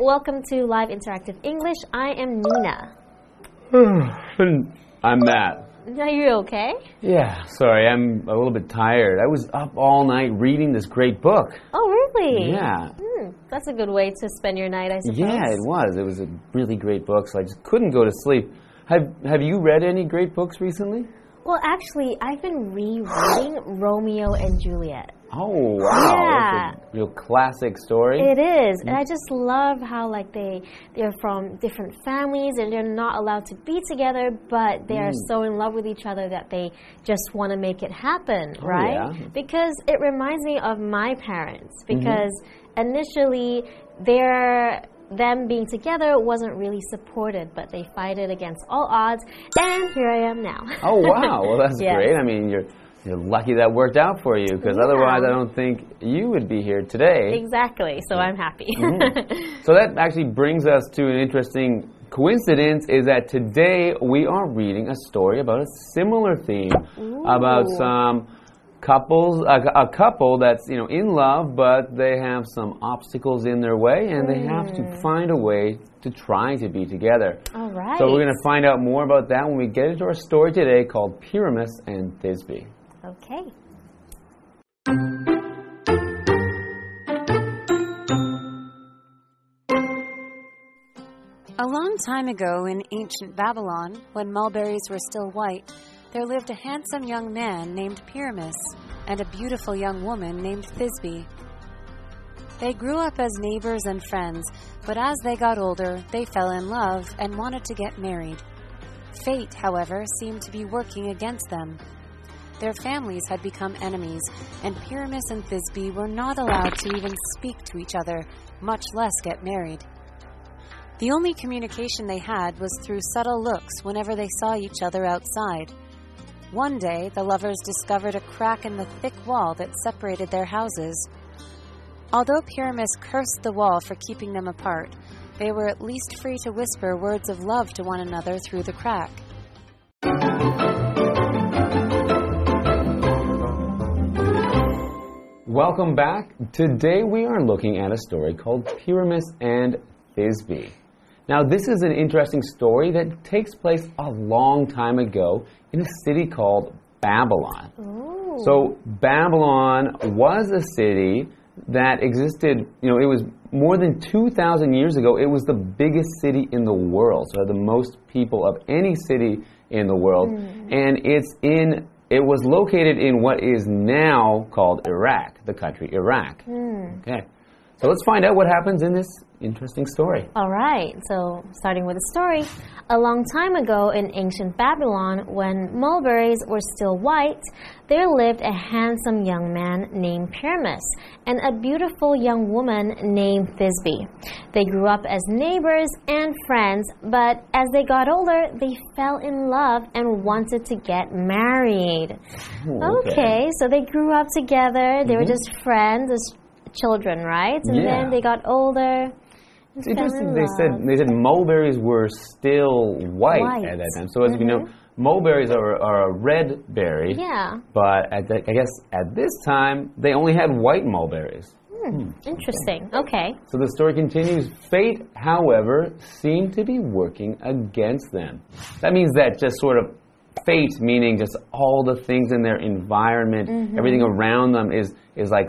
welcome to Live Interactive English. I am Nina. I'm Matt. Are you okay? Yeah, sorry, I'm a little bit tired. I was up all night reading this great book. Oh, really? Yeah. Hmm, that's a good way to spend your night, I suppose. Yeah, it was. It was a really great book, so I just couldn't go to sleep. Have Have you read any great books recently? Well, actually, I've been rereading Romeo and Juliet. Oh wow, Yeah. A real classic story. It is, and I mm. just love how like they they're from different families and they're not allowed to be together, but they are mm. so in love with each other that they just want to make it happen, oh, right? yeah. Because it reminds me of my parents mm-hmm. because initially their them being together wasn't really supported, but they fight it against all odds, and here I am now. oh wow, well that's Yes. great. I mean, you're you're lucky that worked out for you because Yeah. otherwise, I don't think you would be here today. exactly. So I'm happy. Mm-hmm. So that actually brings us to an interesting coincidence is that today we are reading a story about a similar theme about Ooh. some couples a, a couple that's you know in love but they have some obstacles in their way and they have to mm. find a way to try to be together. all right. So we're going to find out more about that when we get into our story today called Pyramus and Thisbe. Okay. A long time ago in ancient Babylon, when mulberries were still white, there lived a handsome young man named Pyramus and a beautiful young woman named Thisbe. They grew up as neighbors and friends, but as they got older, they fell in love and wanted to get married. Fate, however, seemed to be working against them. Their families had become enemies, and Pyramus and Thisbe were not allowed to even speak to each other, much less get married. The only communication they had was through subtle looks whenever they saw each other outside. One day, the lovers discovered a crack in the thick wall that separated their houses. Although Pyramus cursed the wall for keeping them apart, they were at least free to whisper words of love to one another through the crack. Welcome back. Today we are looking at a story called Pyramus and Thisbe. Now, this is an interesting story that takes place a long time ago in a city called Babylon. Ooh. So, Babylon was a city that existed, you know, it was more than 2,000 years ago. It was the biggest city in the world, so the most people of any city in the world. Hmm. And it's in, it was located in what is now called Iraq, the country Iraq. Hmm. Okay. So let's find out what happens in this interesting story. All right, so starting with the story. A long time ago in ancient Babylon, when mulberries were still white, there lived a handsome young man named Pyramus and a beautiful young woman named Thisbe. They grew up as neighbors and friends, but as they got older, they fell in love and wanted to get married. Ooh, Okay, so they grew up together, they were mm-hmm. just friends as children, right? And Yeah. then they got older. and It's interesting. They said they said mulberries were still white, White. Mm-hmm. at that time. So as we know, mulberries are, are a red berry. Yeah. But at the, I guess at this time they only had white mulberries. Interesting. Okay. So the story continues. Fate, however, seemed to be working against them. That means that just sort of fate, meaning just all the things in their environment, Mm-hmm. everything around them is is like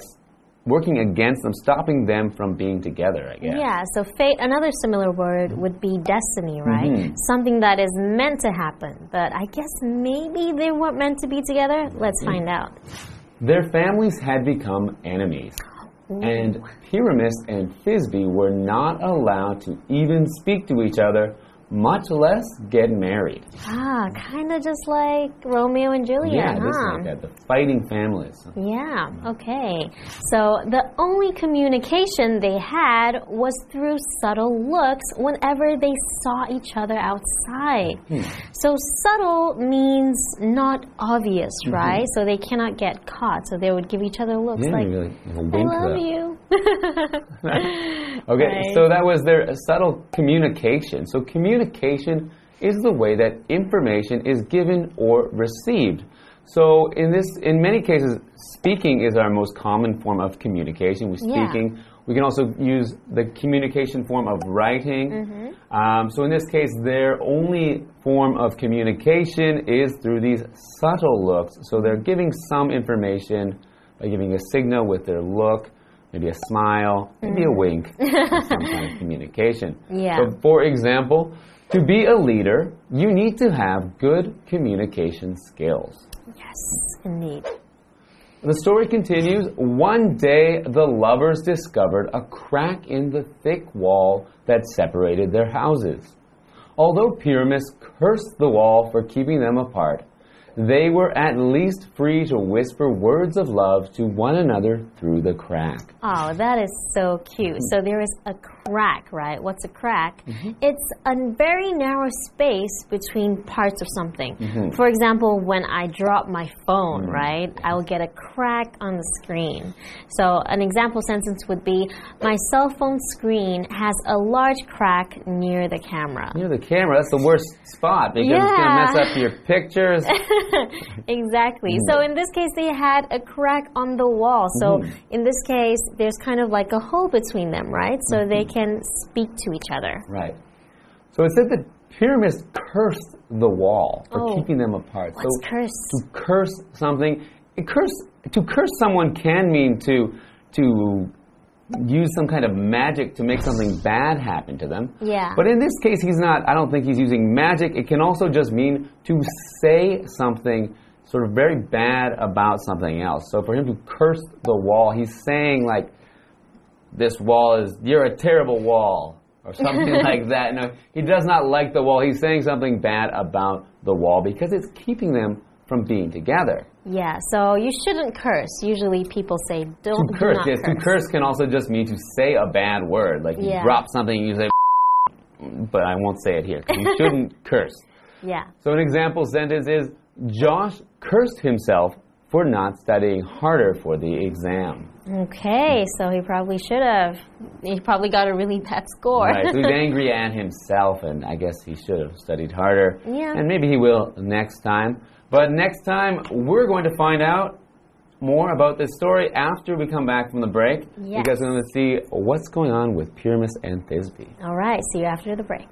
working against them, stopping them from being together. I guess. Yeah, so fate, another similar word would be destiny, right? Mm-hmm. Something that is meant to happen. But I guess maybe they weren't meant to be together. Let's Mm-hmm. find out. Their families had become enemies. And Pyramus and Thisbe were not allowed to even speak to each other, much less get married. Ah, kind of just like Romeo and Juliet, yeah, huh? is like that, the fighting families. Yeah, okay. So the only communication they had was through subtle looks whenever they saw each other outside. Hmm. So subtle means not obvious, Mm-hmm. right? So they cannot get caught. So they would give each other looks Yeah, like, really, like I love you. Okay, Right. so that was their subtle communication. So communication is the way that information is given or received. So in this, in many cases, speaking is our most common form of communication. We're Yeah. speaking. We can also use the communication form of writing. Mm-hmm. Um, so in this case, their only form of communication is through these subtle looks. So they're giving some information by giving a signal with their look, maybe a smile, maybe a mm. wink, some kind of communication. Yeah. So for example, to be a leader, you need to have good communication skills. Yes, indeed. The story continues. One day, the lovers discovered a crack in the thick wall that separated their houses. Although Pyramus cursed the wall for keeping them apart, they were at least free to whisper words of love to one another through the crack. Oh, that is so cute. So there is a crack, right? What's a crack? Mm-hmm. It's a very narrow space between parts of something. Mm-hmm. For example, when I drop my phone, mm. right, I will get a crack on the screen. So an example sentence would be My cell phone screen has a large crack near the camera. Near the camera, that's the worst spot because it's going to mess up your pictures. exactly. So mm. in this case, they had a crack on the wall. So mm-hmm. in this case, there's kind of like a hole between them, right? So they mm-hmm. can speak to each other. Right. So it said that Pyramus cursed the wall for Oh. keeping them apart. What's so curse? to curse something, curse to curse someone can mean to to use some kind of magic to make something bad happen to them. Yeah. But in this case, he's not. I don't think he's using magic. It can also just mean to say something sort of very bad about something else. So for him to curse the wall, he's saying like, "This wall is you're a terrible wall." Or something like that. No, he does not like the wall. He's saying something bad about the wall because it's keeping them from being together. Yeah, so you shouldn't curse. Usually people say don't To do curse, not yes, to curse can also just mean to say a bad word. Like you Yeah. drop something, and you say, but I won't say it here. You shouldn't curse. Yeah. So an example sentence is Josh cursed himself for not studying harder for the exam. Okay, so he probably should have. He probably got a really bad score. Right, so he's angry at himself, and I guess he should have studied harder. Yeah. And maybe he will next time. But next time, we're going to find out more about this story after we come back from the break. Yes. Because we're going to see what's going on with Pyramus and Thisbe. All right, see you after the break.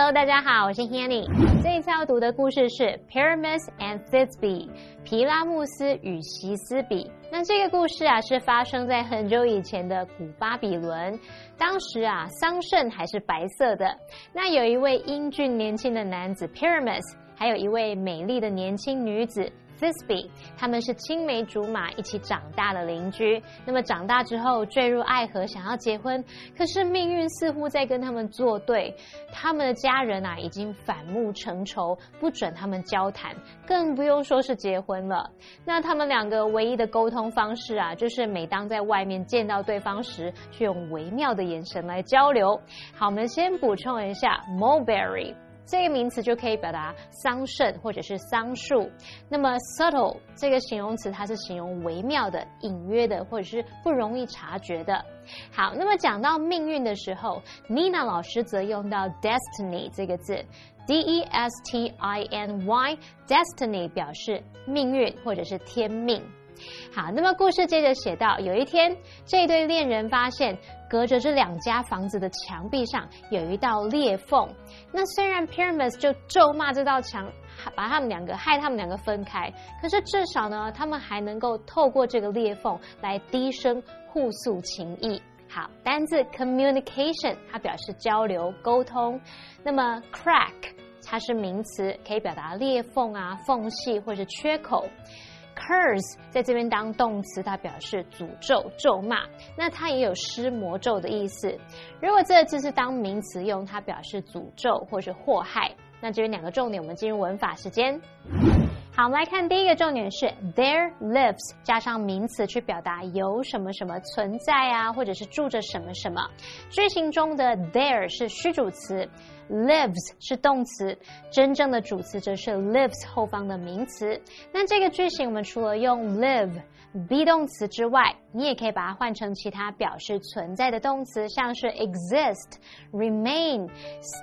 Hello，大家好，我是 Hanny。这一次要读的故事是 Pyramus and Thisbe，皮拉穆斯与席斯比。那这个故事啊，是发生在很久以前的古巴比伦。当时啊，桑葚还是白色的。那有一位英俊年轻的男子 Pyramus，还有一位美丽的年轻女子 Thisbe，他们是青梅竹马一起长大的邻居。那么长大之后坠入爱河，想要结婚，可是命运似乎在跟他们作对。他们的家人啊，已经反目成仇，不准他们交谈，更不用说是结婚了。那他们两个唯一的沟通方式啊，就是每当在外面见到对方时，去用微妙的眼神来交流。好，我们先补充一下 mulberry。这个名词就可以表达桑葚或者是桑树。那么 subtle 这个形容词，它是形容微妙的、隐约的，或者是不容易察觉的。好，那么讲到命运的时候，Nina 老师则用到 destiny 这个字，d e s t i n y，destiny 表示命运或者是天命。好，那么故事接着写到，有一天，这对恋人发现，隔着这两家房子的墙壁上有一道裂缝。那虽然 Pyramus 就咒骂这道墙，把他们两个害他们两个分开，可是至少呢，他们还能够透过这个裂缝来低声互诉情谊。好，单字 communication 它表示交流沟通，那么 crack 它是名词，可以表达裂缝啊、缝隙或是缺口。Hers 在这边当动词，它表示诅咒、咒骂，那它也有施魔咒的意思。如果这个字是当名词用，它表示诅咒或是祸害。那这边两个重点，我们进入文法时间。好，我们来看第一个重点是 there lives 加上名词去表达有什么什么存在啊，或者是住着什么什么。句型中的 there 是虚主词，lives 是动词，真正的主词则是 lives 后方的名词。那这个句型我们除了用 live be 动词之外，你也可以把它换成其他表示存在的动词，像是 exist、remain、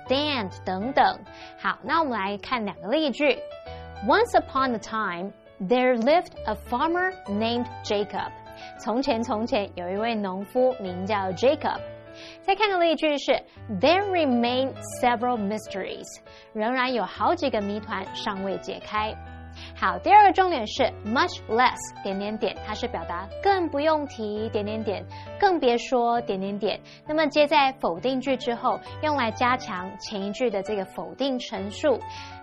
stand 等等。好，那我们来看两个例句。Once upon a time, there lived a farmer named Jacob. 从前，从前有一位农夫名叫 Jacob。再看个例句是 There remain several mysteries，仍然有好几个谜团尚未解开。 好，第二个重点是 much less 点点点，它是表达更不用提点点点，更别说点点点。那么接在否定句之后，用来加强前一句的这个否定陈述，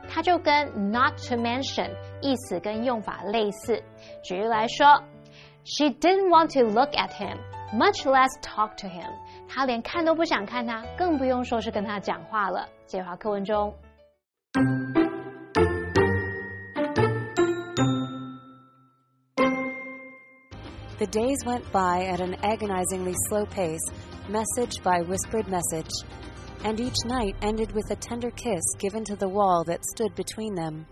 它就跟 not to mention 意思跟用法类似。举例来说，She didn't want to look at him, much less talk to him。她连看都不想看他，更不用说是跟他讲话了。这句话课文中。The days went by at an agonizingly slow pace, message by whispered message, and each night ended with a tender kiss given to the wall that stood between them.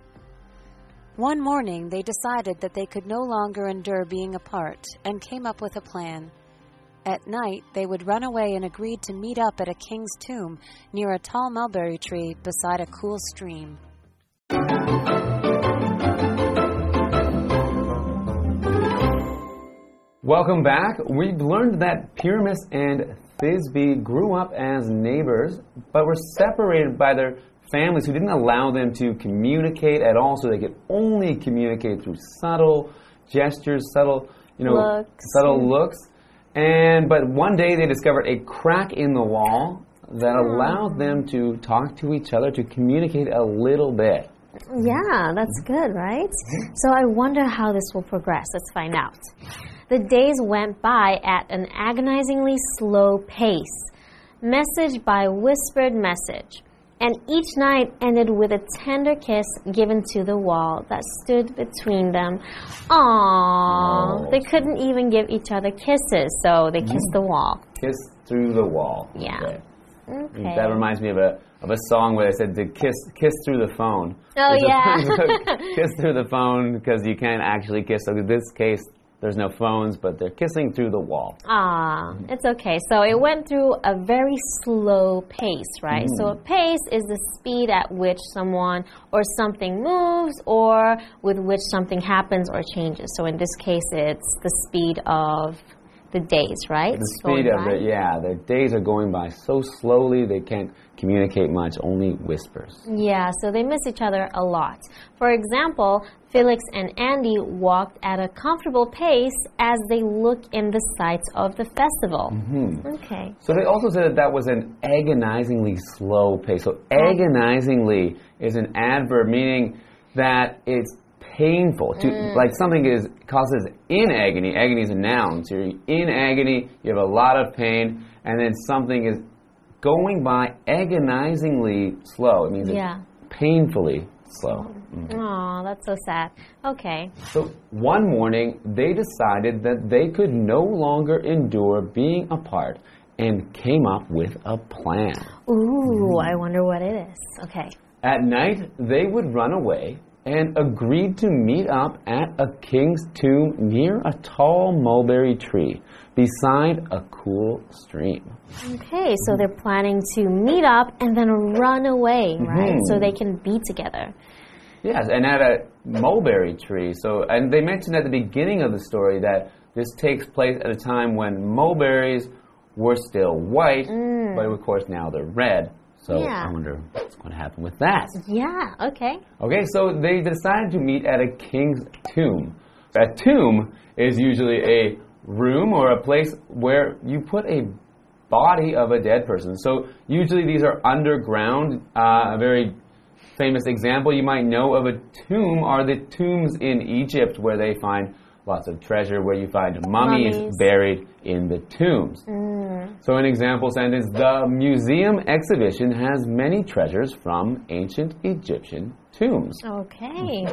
One morning, they decided that they could no longer endure being apart and came up with a plan. At night, they would run away and agreed to meet up at a king's tomb near a tall mulberry tree beside a cool stream. Welcome back. We've learned that Pyramus and Thisbe grew up as neighbors, but were separated by their families who didn't allow them to communicate at all, so they could only communicate through subtle gestures, subtle, you know, Looks. subtle looks. And but one day they discovered a crack in the wall that allowed them to talk to each other, to communicate a little bit. Yeah, that's good, right? Mm-hmm. So I wonder how this will progress. Let's find out. The days went by at an agonizingly slow pace, message by whispered message, and each night ended with a tender kiss given to the wall that stood between them. Aww, Oh. they couldn't even give each other kisses, so they kissed the wall. Kiss through the wall. Yeah. Okay. Okay. That reminds me of a of a song where they said to kiss kiss through the phone. Oh, There's a- yeah. kiss through the phone because you can't actually kiss. So in this case, there's no phones, but they're kissing through the wall. Ah, it's okay. So it went through a very slow pace, right? So a pace is the speed at which someone or something moves or with which something happens or changes. So in this case, it's the speed of the days, right? The speed of it, yeah. The days are going by so slowly they can't communicate much, only whispers. Yeah, so they miss each other a lot. For example, Felix and Andy walked at a comfortable pace as they look in the sights of the festival. Mm-hmm. Okay. So they also said that that was an agonizingly slow pace. So agonizingly is an adverb meaning that it's painful. To mm. like something is causes in agony. Agony is a noun. So you're in agony, you have a lot of pain, and then something is going by agonizingly slow. It means Yeah. it's painfully slow. Oh, that's so sad. Okay. So one morning, they decided that they could no longer endure being apart and came up with a plan. Ooh, mm. I wonder what it is. Okay. At night, they would run away and agreed to meet up at a king's tomb near a tall mulberry tree beside a cool stream. Okay, so they're planning to meet up and then run away, right? So mm-hmm. they can be together. Yes, and at a mulberry tree. So, and they mentioned at the beginning of the story that this takes place at a time when mulberries were still white, mm. but of course now they're red. So Yeah. I wonder what's going to happen with that. Yeah, okay. Okay, so they decided to meet at a king's tomb. A tomb is usually a room or a place where you put a body of a dead person. So usually these are underground. Uh, a very famous example you might know of a tomb are the tombs in Egypt where they find lots of treasure, where you find mummies, Mummies. buried in the tombs. Mm. So, an example sentence The museum exhibition has many treasures from ancient Egyptian tombs. Okay.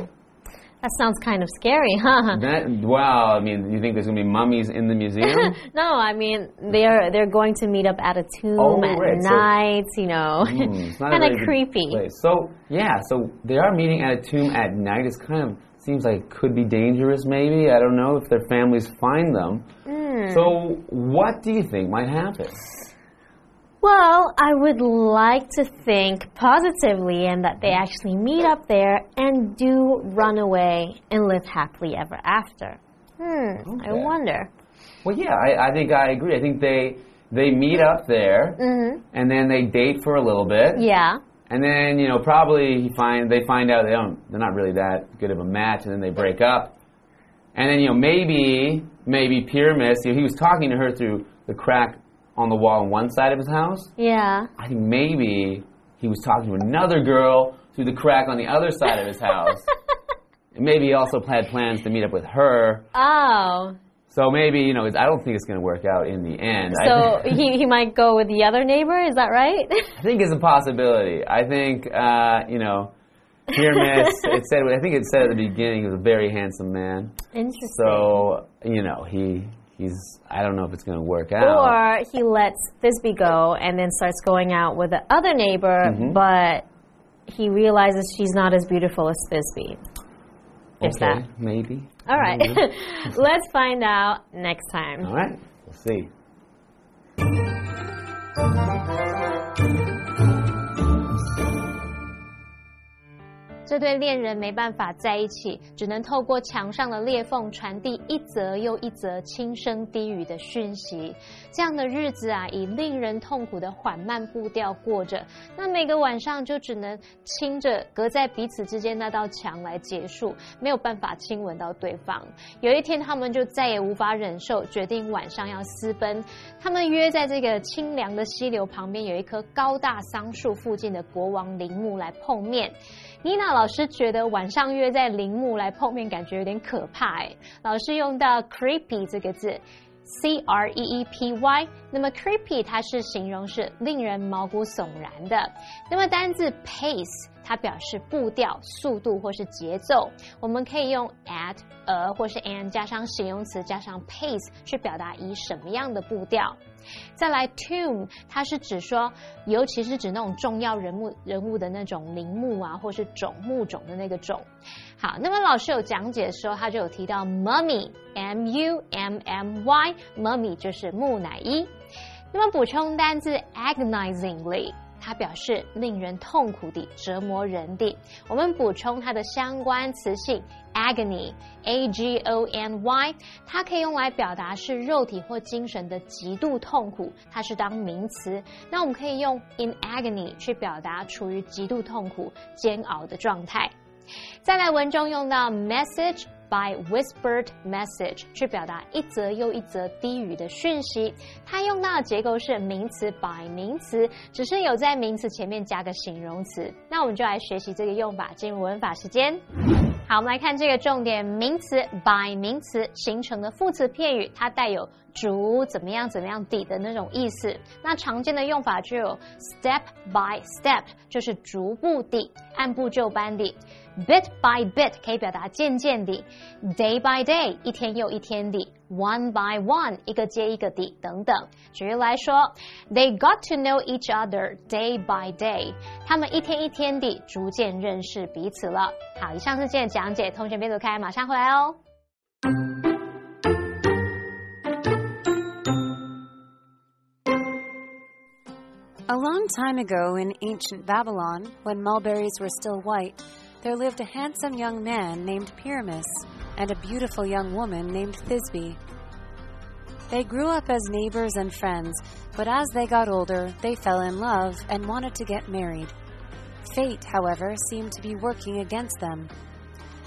That sounds kind of scary, huh? That, wow, I mean, you think there's going to be mummies in the museum? no, I mean they're they're going to meet up at a tomb Oh, at right, so- night, you know. Hmm, it's kind of creepy. place. So, yeah, so they are meeting at a tomb at night. It kind of seems like it could be dangerous. Maybe I don't know if their families find them. So, what do you think might happen? Well, I would like to think positively and that they actually meet up there and do run away and live happily ever after. Hmm, I wonder. Well, yeah, I, I think I agree. I think they they meet up there, and then they date for a little bit, Yeah. And then you know probably he find they find out they don't they're not really that good of a match, and then they break up, and then you know maybe maybe Pyramus, you know, he was talking to her through the crack on the wall on one side of his house. Yeah. I think maybe he was talking to another girl through the crack on the other side of his house. and maybe he also had plans to meet up with her. Oh. So maybe, you know, I don't think it's going to work out in the end. So he, he might go with the other neighbor, is that right? I think it's a possibility. I think, uh, you know, Pyramus, it said, I think it said at the beginning he was a very handsome man. Interesting. So, you know, he he's, I don't know if it's going to work out. Or he lets Thisbe go and then starts going out with the other neighbor, Mm-hmm. but he realizes she's not as beautiful as Thisbe. There's okay, that. maybe. All right. Let's find out next time. All right, we'll see. 这对恋人没办法在一起，只能透过墙上的裂缝传递一则又一则轻声低语的讯息。这样的日子啊，以令人痛苦的缓慢步调过着。那每个晚上就只能亲着隔在彼此之间那道墙来结束，没有办法亲吻到对方。有一天，他们就再也无法忍受，决定晚上要私奔。他们约在这个清凉的溪流旁边有一棵高大桑树附近的国王陵墓来碰面。妮娜老师觉得晚上约在陵墓来碰面，感觉有点可怕哎。老师用到 creepy 这个字。C R E E P Y，那么 creepy 它是形容是令人毛骨悚然的。那么单字 pace 它表示步调、速度或是节奏，我们可以用 at、a 或是 and 加上形容词加上 pace 去表达以什么样的步调。再来 tomb，它是指说，尤其是指那种重要人物人物的那种陵墓啊，或是冢墓冢的那个冢。好，那么老师有讲解的时候，他就有提到 mummy，m u m m y，mummy 就是木乃伊。那么补充单字 agonizingly。它表示令人痛苦的、折磨人的。我们补充它的相关词性 agony，a g o n y，它可以用来表达是肉体或精神的极度痛苦，它是当名词。那我们可以用 in agony 去表达处于极度痛苦、煎熬的状态。再来，文中用到 message by whispered message 去表达一则又一则低语的讯息。它用到的结构是名词 by 名词，只是有在名词前面加个形容词。那我们就来学习这个用法，进入文法时间。好，我们来看这个重点名词 by 名词形成的副词片语，它带有逐怎么样怎么样地的那种意思。那常见的用法就有 step by step，就是逐步地、按部就班地；bit by bit 可以表达渐渐地。；day by day 一天又一天地。；one by one 一个接一个地等等。举例来说，They got to know each other day by day，他们一天一天地逐渐认识彼此了。好，以上是今天的讲解，同学别走开，马上回来哦。 A long time ago in ancient Babylon, when mulberries were still white, there lived a handsome young man named Pyramus and a beautiful young woman named Thisbe. They grew up as neighbors and friends, but as they got older, they fell in love and wanted to get married. Fate, however, seemed to be working against them.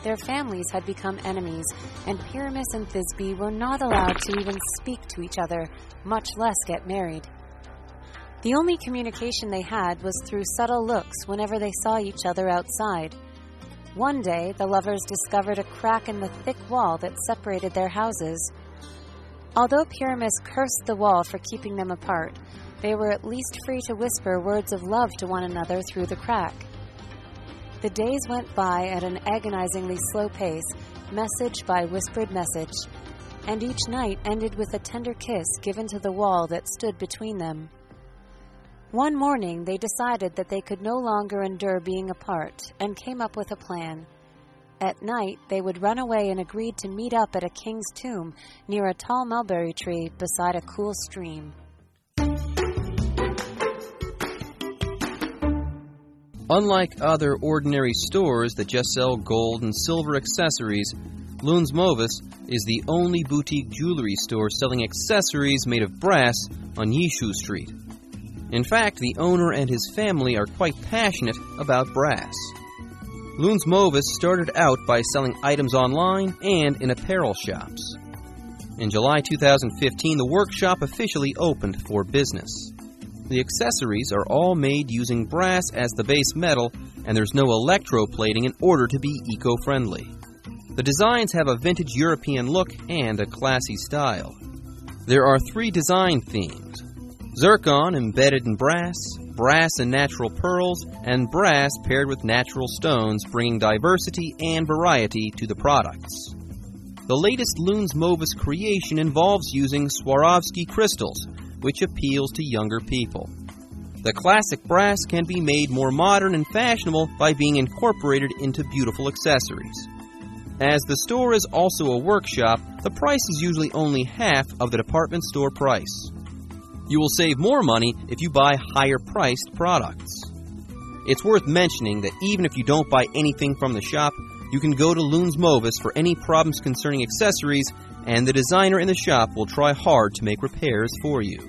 Their families had become enemies, and Pyramus and Thisbe were not allowed to even speak to each other, much less get married. The only communication they had was through subtle looks whenever they saw each other outside. One day, the lovers discovered a crack in the thick wall that separated their houses. Although Pyramus cursed the wall for keeping them apart, they were at least free to whisper words of love to one another through the crack. The days went by at an agonizingly slow pace, message by whispered message, and each night ended with a tender kiss given to the wall that stood between them. One morning, they decided that they could no longer endure being apart and came up with a plan. At night, they would run away and agreed to meet up at a king's tomb near a tall mulberry tree beside a cool stream. Unlike other ordinary stores that just sell gold and silver accessories, Lunds Movis is the only boutique jewelry store selling accessories made of brass on Yishu Street. In fact, the owner and his family are quite passionate about brass. Lunds Movis started out by selling items online and in apparel shops. In July 2015, the workshop officially opened for business. The accessories are all made using brass as the base metal, and there's no electroplating in order to be eco friendly. The designs have a vintage European look and a classy style. There are three design themes zircon embedded in brass, brass and natural pearls, and brass paired with natural stones, bringing diversity and variety to the products. The latest Lunds Movis creation involves using Swarovski crystals, which appeals to younger people. The classic brass can be made more modern and fashionable by being incorporated into beautiful accessories. As the store is also a workshop, the price is usually only half of the department store price. You will save more money if you buy higher priced products. It's worth mentioning that even if you don't buy anything from the shop, you can go to Lunds Movis for any problems concerning accessories and the designer in the shop will try hard to make repairs for you.